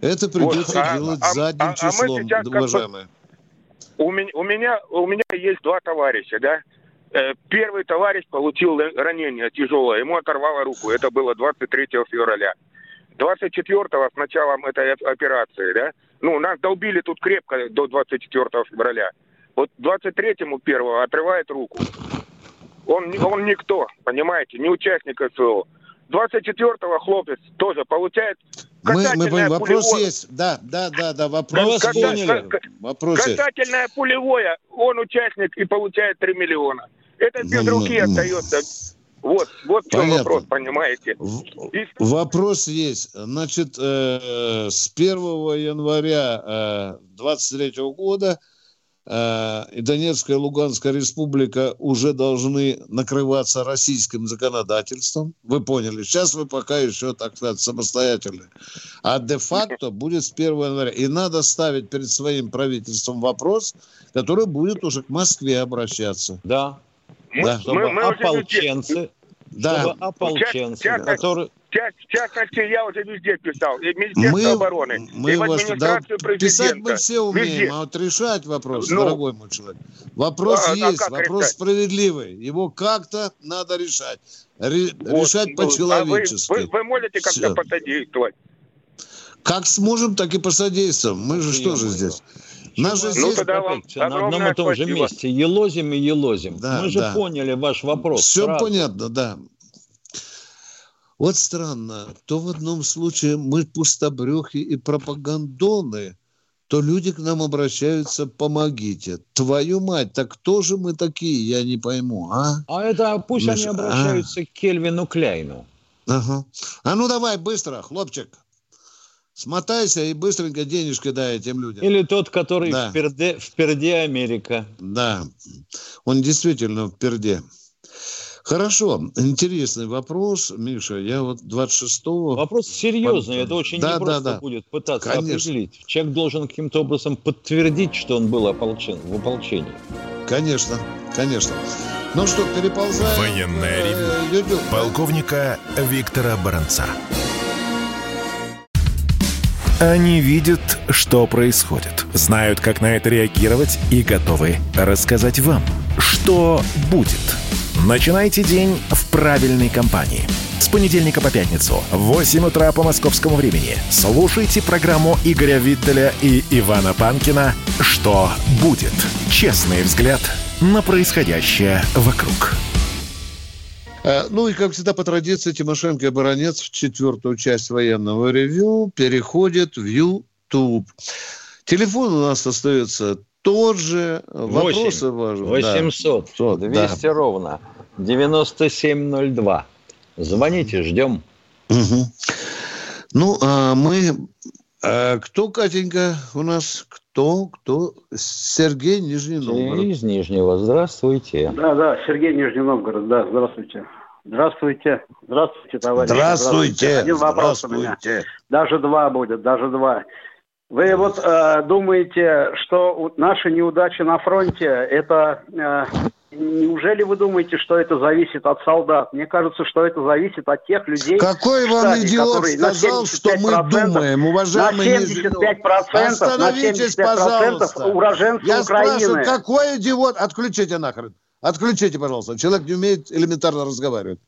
Это придется Вот, а- делать а- задним а- а мы числом, сейчас бы- уважаемые. У меня, у меня, у меня есть два товарища, да. Э, Первый товарищ получил ранение тяжелое, ему оторвало руку. Это было 23 февраля. 24 с началом этой оп- операции, да. Ну, нас долбили тут крепко до 24 февраля. Вот 23-му первого отрывает руку. Он, он никто, понимаете, не участник СВО. 24-го хлопец тоже получает Мы, мы поняли. Вопрос пулевое- есть. Да, да, да, да. Вопрос Когда- есть. поняли. Вопрос есть. Касательное пулевое, он участник и получает 3 миллиона. Это без Ну, руки ну, остается. Вот, вот в чем вопрос, понимаете. И- Вопрос есть. Значит, э, с 1 января 23 года э, и Донецкая и Луганская республика уже должны накрываться российским законодательством. Вы поняли. Сейчас вы пока еще, так сказать, самостоятельны. А де-факто будет с 1 января. И надо ставить перед своим правительством вопрос, который будет уже к Москве обращаться. Да. мы, да. Чтобы мы- мы ополченцы, Да. чтобы ополченцы, которые... в ча- в частности, я уже везде писал. И Министерство Мы, обороны, мы и в вас, да, администрацию писать президента. мы все умеем, Везде. а вот решать вопрос, Ну. дорогой мой человек. Вопрос А- а есть, как вопрос решать? справедливый. Его как-то надо решать. Ре- Вот. решать Ну, по-человечески. А вы, вы, вы можете как-то посодействовать? Как сможем, так и посодействуем. Мы же что же здесь? Нас же Ну, здесь тогда вам Опять на одном и том же спасибо. месте. Елозим и елозим. Да, Мы же да. поняли ваш вопрос. все сразу. понятно, да. Вот странно, то в одном случае мы пустобрехи и пропагандоны, то люди к нам обращаются, помогите. Твою мать, так кто же мы такие, я не пойму, а? А это пусть они Миша, обращаются к Кельвину Кляйну. Ага. А ну давай быстро, хлопчик. Смотайся и быстренько денежки дай этим людям. Или тот, который Да. впереди, впереди Америка. Да, он действительно в перде. Хорошо, интересный вопрос, Миша. Я вот 26-го... Вопрос серьезный. Пон- Это очень Да, непросто да, да. будет пытаться Конечно. определить. Человек должен каким-то образом подтвердить, что он был ополчен, в ополчении. Конечно, конечно. Ну что, переползаем... Военное э, ревю. Юдю. Полковника Виктора Баранца. Они видят, что происходит, знают, как на это реагировать и готовы рассказать вам, что будет. Начинайте день в правильной компании. С понедельника по пятницу в 8 утра по московскому времени слушайте программу Игоря Виттеля и Ивана Панкина «Что будет?» Честный взгляд на происходящее вокруг. Э, ну и, как всегда, по традиции, Тимошенко и Баранец в четвертую часть военного ревю переходит в YouTube. Телефон у нас остается тот же. Вопросы 8, важны. 800, да. 200 да. ровно, 9702. Звоните, ждем. Угу. Ну, а мы... А кто, Катенька, у нас? Кто? Кто? Сергей Нижний Новгород. Из Нижнего. Здравствуйте. Да, да, Сергей Нижний Новгород. Да, здравствуйте. Здравствуйте. Здравствуйте, товарищи. Здравствуйте. Здравствуйте. Один вопрос Здравствуйте. у меня. Даже два будет, даже два. Вы вот э, думаете, что наши неудачи на фронте, это э, неужели вы думаете, что это зависит от солдат? Мне кажется, что это зависит от тех людей. Какой вам штате, идиот сказал, что мы думаем, уважаемый на 75 процентов, Остановитесь, на 75 пожалуйста. уроженцы Я Украины. спрашиваю, какой идиот? Отключите нахрен. Отключите, пожалуйста. Человек не умеет элементарно разговаривать.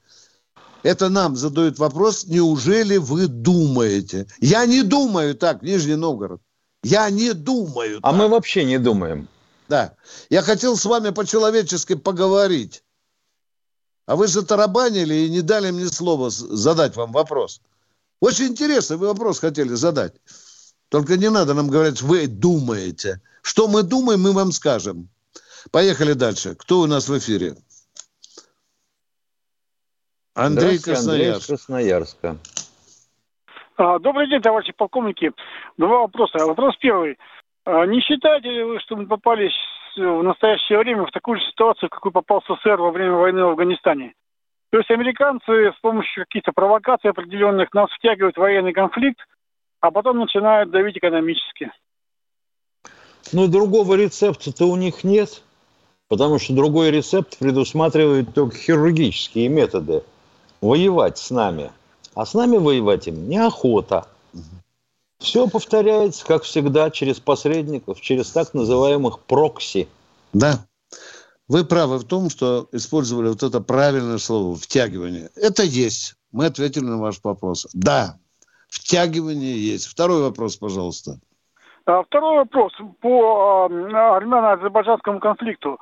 Это нам задают вопрос, неужели вы думаете? Я не думаю так, Нижний Новгород. Я не думаю А так. мы вообще не думаем. Да. Я хотел с вами по-человечески поговорить. А вы затарабанили и не дали мне слова задать вам вопрос. Очень интересный вы вопрос хотели задать. Только не надо нам говорить, вы думаете. Что мы думаем, мы вам скажем. Поехали дальше. Кто у нас в эфире? Андрей Красноярск. Андрей Красноярска. А, добрый день, товарищи полковники. Два вопроса. Вопрос первый. А, не считаете ли вы, что мы попались в настоящее время в такую же ситуацию, в какую попал СССР во время войны в Афганистане? То есть американцы с помощью каких-то провокаций определенных нас втягивают в военный конфликт, а потом начинают давить экономически. Ну, другого рецепта-то у них нет, потому что другой рецепт предусматривает только хирургические методы воевать с нами. А с нами воевать им неохота. Все повторяется, как всегда, через посредников, через так называемых прокси. Да. Вы правы в том, что использовали вот это правильное слово «втягивание». Это есть. Мы ответили на ваш вопрос. Да, втягивание есть. Второй вопрос, пожалуйста. А второй вопрос по армяно-азербайджанскому конфликту.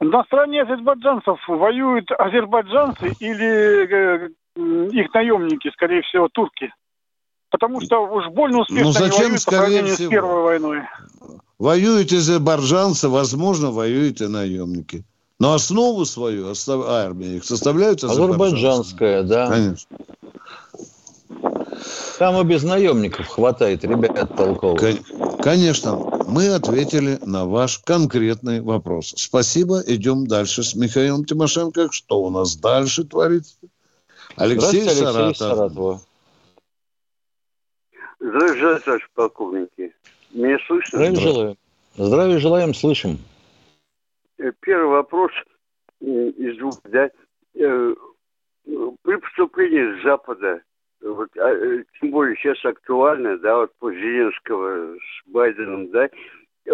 На стороне азербайджанцев воюют азербайджанцы или э, их наемники, скорее всего, турки? Потому что уж больно успешно ну, зачем, они воюют по сравнению всего? с Первой войной. Воюют азербайджанцы, возможно, воюют и наемники. Но основу свою армии их составляют азербайджанская. да. Конечно. Там и без наемников хватает ребят толковых. Конечно. Мы ответили на ваш конкретный вопрос. Спасибо. Идем дальше с Михаилом Тимошенко. Что у нас дальше творится? Алексей, Алексей Саратов. Саратова. Здравия желаю, полковники. Меня слышно? Здравия желаю. Здравия желаем, слышим. Э, первый вопрос из двух, да. Э, при поступлении с Запада, вот, а, э, тем более сейчас актуально, да, вот после Зеленского с Байденом, да,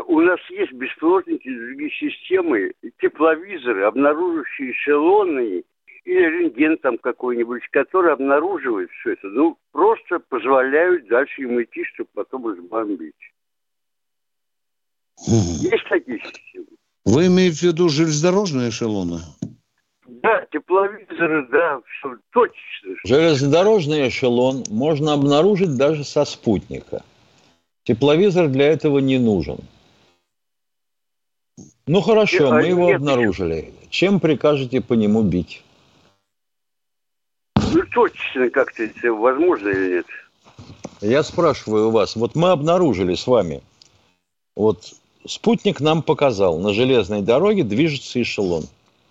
у нас есть беспилотники, другие системы, тепловизоры, обнаруживающие эшелоны или рентген там какой-нибудь, который обнаруживает все это. Ну, просто позволяют дальше им идти, чтобы потом разбомбить. Есть такие системы? Вы имеете в виду железнодорожные эшелоны? Да, тепловизоры, да, все точно. Железнодорожный эшелон можно обнаружить даже со спутника. Тепловизор для этого не нужен. Ну хорошо, мы его обнаружили. Чем прикажете по нему бить? Ну, точно как-то это возможно или нет? Я спрашиваю у вас, вот мы обнаружили с вами, вот спутник нам показал, на железной дороге движется эшелон.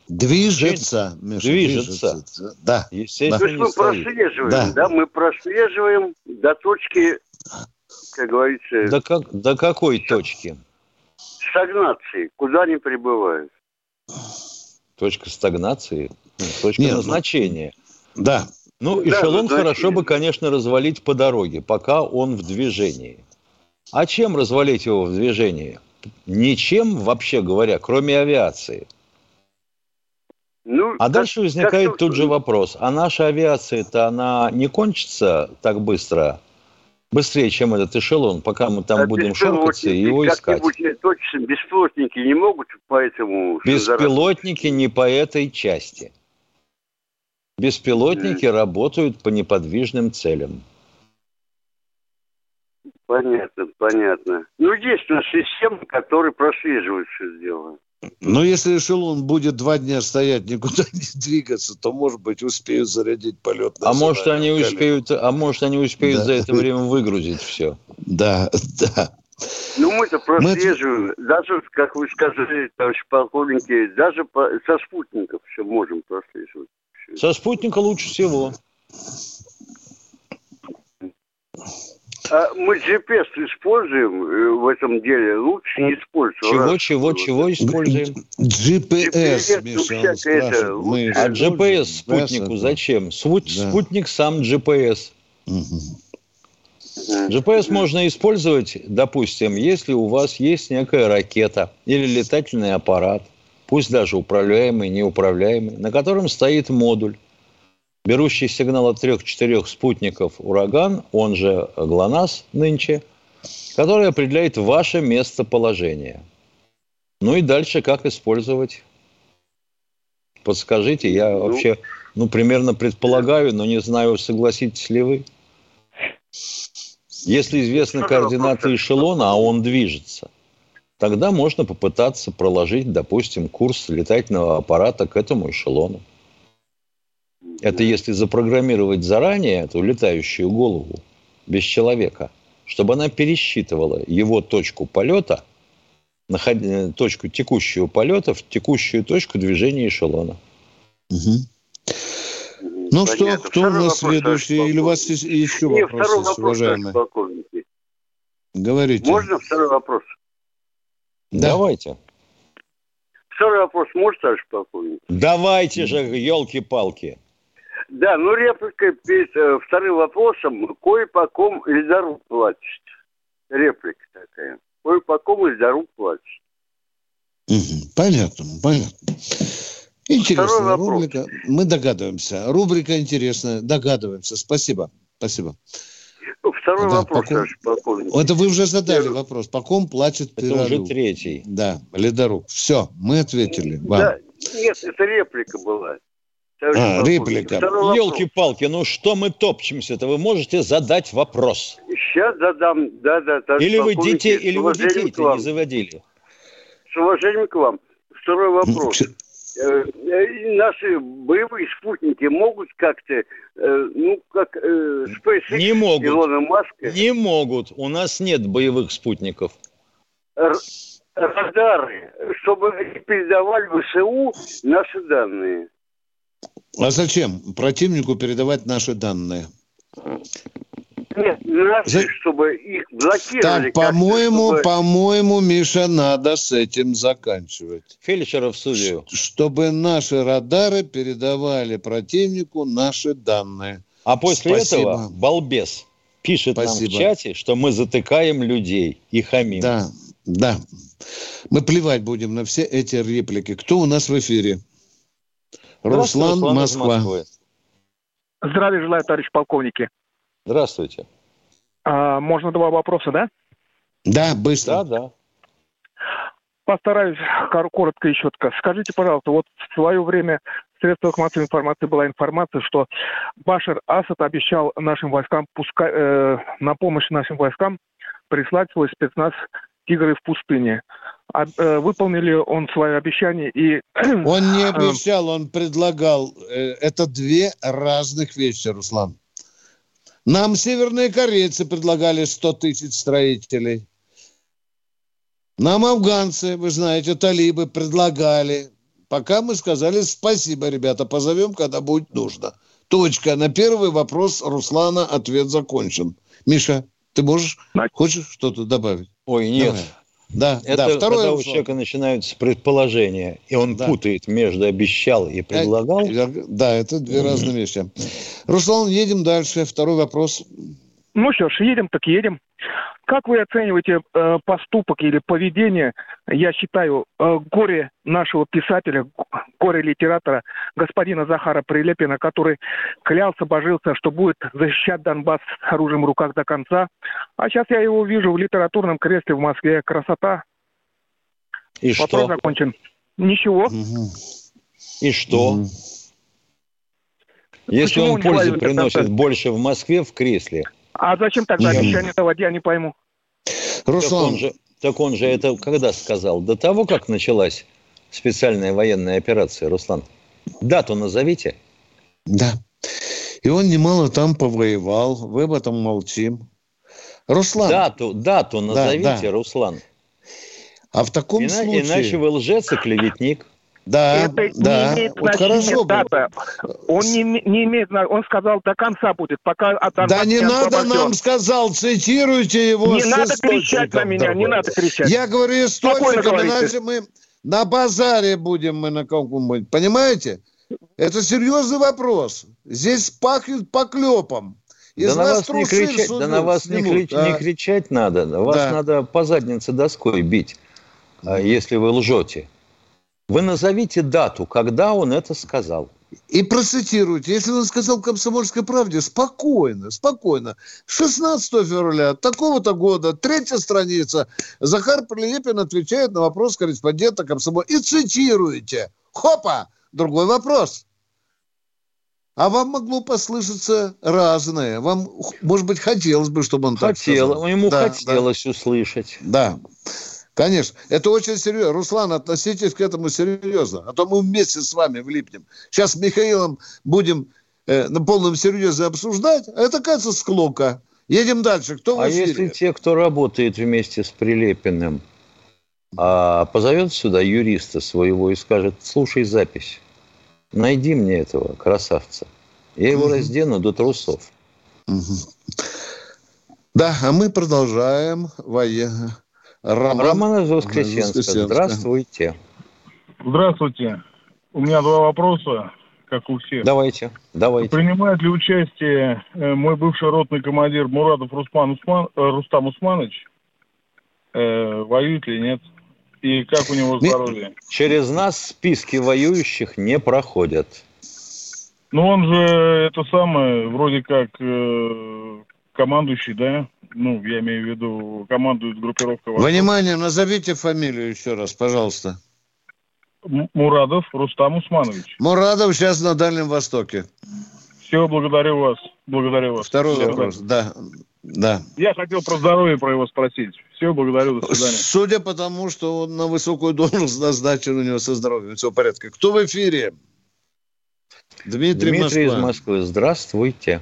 Движется, Миша, движется. движется. Да. Естественно, То есть мы прослеживаем, да. да, мы прослеживаем до точки, как говорится... До, как, до какой точки? Стагнации, куда они прибывают. Точка стагнации? Точка Нет, ну, назначения. Да. Ну, эшелон да, хорошо бы, конечно, развалить по дороге, пока он в движении. А чем развалить его в движении? Ничем, вообще говоря, кроме авиации. Ну, а как, дальше возникает как, тут же вопрос. А наша авиация-то, она не кончится так быстро, быстрее, чем этот эшелон, пока мы там а будем шаркаться и его искать? Точно, беспилотники не могут поэтому... Беспилотники не по этой части. Беспилотники mm. работают по неподвижным целям. Понятно, понятно. Ну, есть у нас система, которая прослеживает все дело. Но если эшелон будет два дня стоять, никуда не двигаться, то, может быть, успеют зарядить полет. А может, они успеют, а может, они успеют да. за это время выгрузить все. Да, да. Ну, мы-то прослеживаем. Мы... Даже, как вы сказали, товарищ полковники, даже по... со спутников все можем прослеживать. Со спутника лучше всего. А мы GPS используем э, в этом деле, лучше не использовать. Чего, раз. чего, чего используем? GPS, Миша, это, мы а GPS спутнику зачем? Спутник сам GPS. GPS можно использовать, допустим, если у вас есть некая ракета или летательный аппарат, пусть даже управляемый, неуправляемый, на котором стоит модуль берущий сигнал от трех-четырех спутников «Ураган», он же ГЛОНАСС нынче, который определяет ваше местоположение. Ну и дальше как использовать? Подскажите, я ну, вообще, ну, примерно предполагаю, но не знаю, согласитесь ли вы. Если известны координаты эшелона, а он движется, тогда можно попытаться проложить, допустим, курс летательного аппарата к этому эшелону. Это если запрограммировать заранее эту летающую голову без человека, чтобы она пересчитывала его точку полета, э, точку текущего полета в текущую точку движения эшелона. Угу. Ну Понятно. что, кто второй у нас следующий? Или у вас еще Нет, вопрос, уважаемые? Говорите. Можно второй вопрос? Да. Давайте. Второй вопрос, может, товарищ полковник? Давайте же, елки-палки. Да, ну реплика перед э, вторым вопросом. Кое по ком Эльдару плачет. Реплика такая. Кое по ком Эльдару плачет. Угу, понятно, понятно. Интересная рубрика. Мы догадываемся. Рубрика интересная. Догадываемся. Спасибо. Спасибо. Второй да, вопрос, ком... полковник. Это вы уже задали Первый. вопрос. По ком плачет Это Пирожук? уже третий. Да, Ледорук. Все, мы ответили вам. Да, нет, это реплика была. А, реплика. Елки-палки, ну что мы топчемся-то? Вы можете задать вопрос. Сейчас задам, да, да. Или вы детей, или вы детей не заводили? С уважением к вам. Второй вопрос. Э, э, наши боевые спутники могут как-то, э, ну, как SpaceX не могут. Илона Маска... Не могут. У нас нет боевых спутников. Радары, чтобы передавали в ВСУ наши данные. А зачем противнику передавать наши данные? Нет, наши, За... чтобы их блокировали. Так, по-моему, чтобы... по-моему, Миша, надо с этим заканчивать. Фельдшера в судью. Чтобы наши радары передавали противнику наши данные. А после Спасибо. этого балбес пишет Спасибо. нам в чате, что мы затыкаем людей и хамим. Да, да. Мы плевать будем на все эти реплики. Кто у нас в эфире? Руслан, Руслан Москва. Здравия желаю, товарищ полковники. Здравствуйте. А, можно два вопроса, да? Да, быстро. Да, да. Постараюсь коротко и четко. Скажите, пожалуйста, вот в свое время в средствах массовой информации была информация, что Башар Асад обещал нашим войскам пускай, э, на помощь нашим войскам прислать свой спецназ «Тигры в пустыне». А, э, выполнил ли он свое обещание и... Он не обещал, он предлагал. Э, это две разных вещи, Руслан. Нам северные корейцы предлагали 100 тысяч строителей. Нам афганцы, вы знаете, талибы предлагали. Пока мы сказали спасибо, ребята, позовем, когда будет нужно. Точка. На первый вопрос Руслана ответ закончен. Миша, ты можешь, хочешь что-то добавить? Ой, нет. Давай. Да, это да. Второе когда у человека начинаются предположения, и он да. путает между обещал и предлагал. Да, это две разные вещи. Руслан, едем дальше. Второй вопрос. Ну что ж, едем так едем. Как вы оцениваете э, поступок или поведение, я считаю, э, горе нашего писателя, горе литератора господина Захара Прилепина, который клялся, божился, что будет защищать Донбасс с оружием в руках до конца. А сейчас я его вижу в литературном кресле в Москве. Красота. И Вопрос что? закончен. Ничего. И что? Если Почему он пользу приносит это- больше в Москве в кресле, А зачем тогда Мгм. обещание давать, я не пойму. так он, же, так он же это когда сказал? До того, как началась специальная военная операция, Руслан? Дату назовите. Да. И он немало там повоевал. Вы об этом молчим. Руслан. Дату, дату Да, назовите, да. Руслан. А в таком Ина- случае... Иначе вы лжец и клеветник. Да, это да. не имеет Вот значения хорошо бы. дата. Он не, не имеет, он сказал до конца будет, пока от Да не надо освобожден. нам, сказал, цитируйте его Не надо кричать на меня, не надо кричать. Я говорю источником, иначе мы на базаре будем мы на каком-нибудь. Понимаете? Это серьезный вопрос. Здесь пахнет поклепом. Из да на нас вас не трусы кричать, сунут, да на вас не, крич- а. не кричать надо. Вас Да. надо по заднице доской бить, а, если вы лжете. Вы назовите дату, когда он это сказал. И процитируйте. Если он сказал «Комсомольской правде», спокойно, спокойно. 16 февраля такого-то года, третья страница, Захар Прилепин отвечает на вопрос корреспондента «Комсомол». И цитируете. Хопа! Другой вопрос. А вам могло послышаться разное. Вам, может быть, хотелось бы, чтобы он так Хотел, сказал. ему Да, хотелось услышать. Да. Конечно, это очень серьезно. Руслан, относитесь к этому серьезно, а то мы вместе с вами влипнем. Сейчас с Михаилом будем э, на полном серьезе обсуждать, а это, кажется, склока. Едем дальше. Кто в А эфире? если те, кто работает вместе с Прилепиным, а, позовет сюда юриста своего и скажет, слушай запись, найди мне этого красавца. Я его раздену до трусов. Да, а мы продолжаем. Военно. Роман, Роман из Воскресенска. Здравствуйте. Здравствуйте. У меня два вопроса, как у всех. Давайте, давайте. Принимает ли участие э, мой бывший ротный командир Мурадов Рустам, Усман, э, Рустам Усманович? Э, воюет ли нет? И как у него здоровье? Через нас списки воюющих не проходят. Ну, он же это самое, вроде как э, командующий, да? Ну, я имею в виду, командует группировкой «Восток». Внимание, назовите фамилию еще раз, пожалуйста. Мурадов Рустам Усманович. Мурадов сейчас на Дальнем Востоке. Все, благодарю вас. Благодарю вас. Второй Всего вопрос. Да, да. Я хотел про здоровье про его спросить. Все, благодарю, до свидания. Судя по тому, что он на высокую должность назначен, у него со здоровьем все в порядке. Кто в эфире? Дмитрий, Дмитрий из Москва. Москвы. Здравствуйте.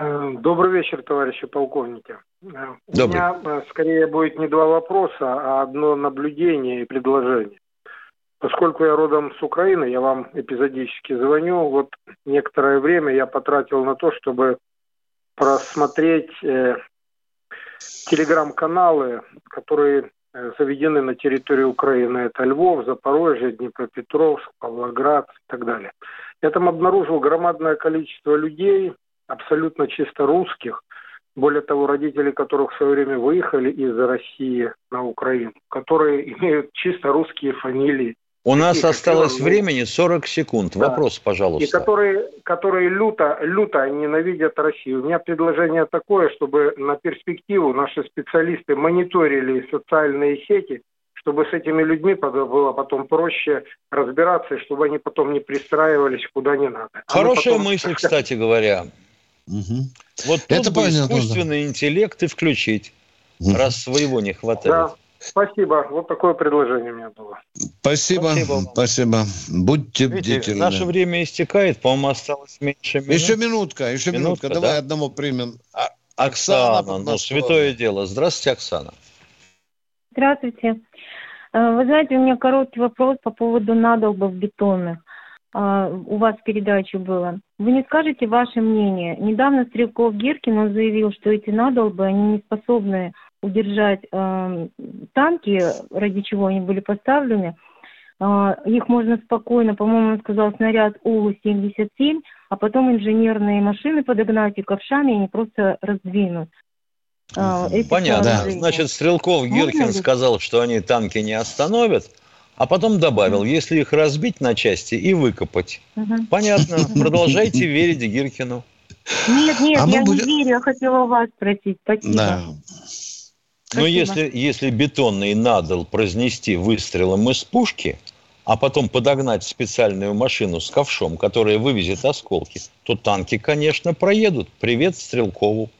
Э, Добрый вечер, товарищи полковники. Э, У Добрый. меня э, скорее будет не два вопроса, а одно наблюдение и предложение. Поскольку я родом с Украины, я вам эпизодически звоню. Вот некоторое время я потратил на то, чтобы просмотреть э, телеграм-каналы, которые э, заведены на территории Украины. Это Львов, Запорожье, Днепропетровск, Павлоград и так далее. Я там обнаружил громадное количество людей, абсолютно чисто русских, более того, родители которых в свое время выехали из России на Украину, которые имеют чисто русские фамилии. У нас как осталось Иван, времени 40 секунд. Да. Вопрос, И пожалуйста. которые, которые люто, люто ненавидят Россию. У меня предложение такое, чтобы на перспективу наши специалисты мониторили социальные сети, чтобы с этими людьми было потом проще разбираться, и чтобы они потом не пристраивались куда не надо. Хорошая потом- мысль, кстати говоря. Вот тут Это бы понятно, да. искусственный интеллект и включить, раз своего не хватает. Да, спасибо. Вот такое предложение у меня было. Спасибо, спасибо. Будьте Видите, бдительны. наше время истекает, по-моему, осталось меньше минут. Еще минутка, еще минутка. Минутка, Давай да? одного примем. А- Оксана, под ну, святое дело. Здравствуйте, Оксана. Здравствуйте. Э, Вы знаете, у меня короткий вопрос по поводу надолбов бетонных. А, У вас в передаче было. Вы не скажете ваше мнение? Недавно Стрелков Гиркин он заявил, что эти надолбы, они не способны удержать э, танки, ради чего они были поставлены. А, Их можно спокойно, по-моему, он сказал, снаряд УЛУ-77, а потом инженерные машины подогнать и ковшами они просто раздвинут. э, Понятно. Значит, Стрелков Гиркин ли? сказал, что они танки не остановят, а потом добавил, если их разбить на части и выкопать. Мгм. Понятно. Продолжайте верить Гиркину. Нет, нет, А я будем- не верю, я хотела вас спросить. Спасибо. Но Спасибо. если, если бетонный надал произнести выстрелом из пушки, а потом подогнать специальную машину с ковшом, которая вывезет осколки, то танки, конечно, проедут. Привет Стрелкову.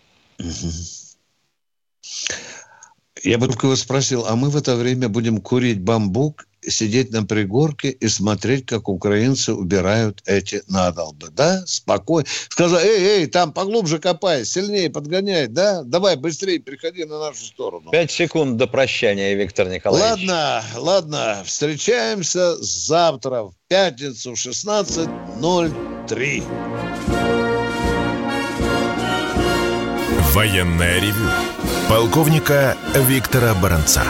Я бы только его спросил, а мы в это время будем курить бамбук, сидеть на пригорке и смотреть, как украинцы убирают эти надолбы, да? Спокойно. Сказал, эй, эй, там поглубже копай, сильнее подгоняй, да? Давай быстрее переходи на нашу сторону. Пять секунд до прощания, Виктор Николаевич. Ладно, ладно, встречаемся завтра в пятницу в 16.03. Военное ревю полковника Виктора Баранца.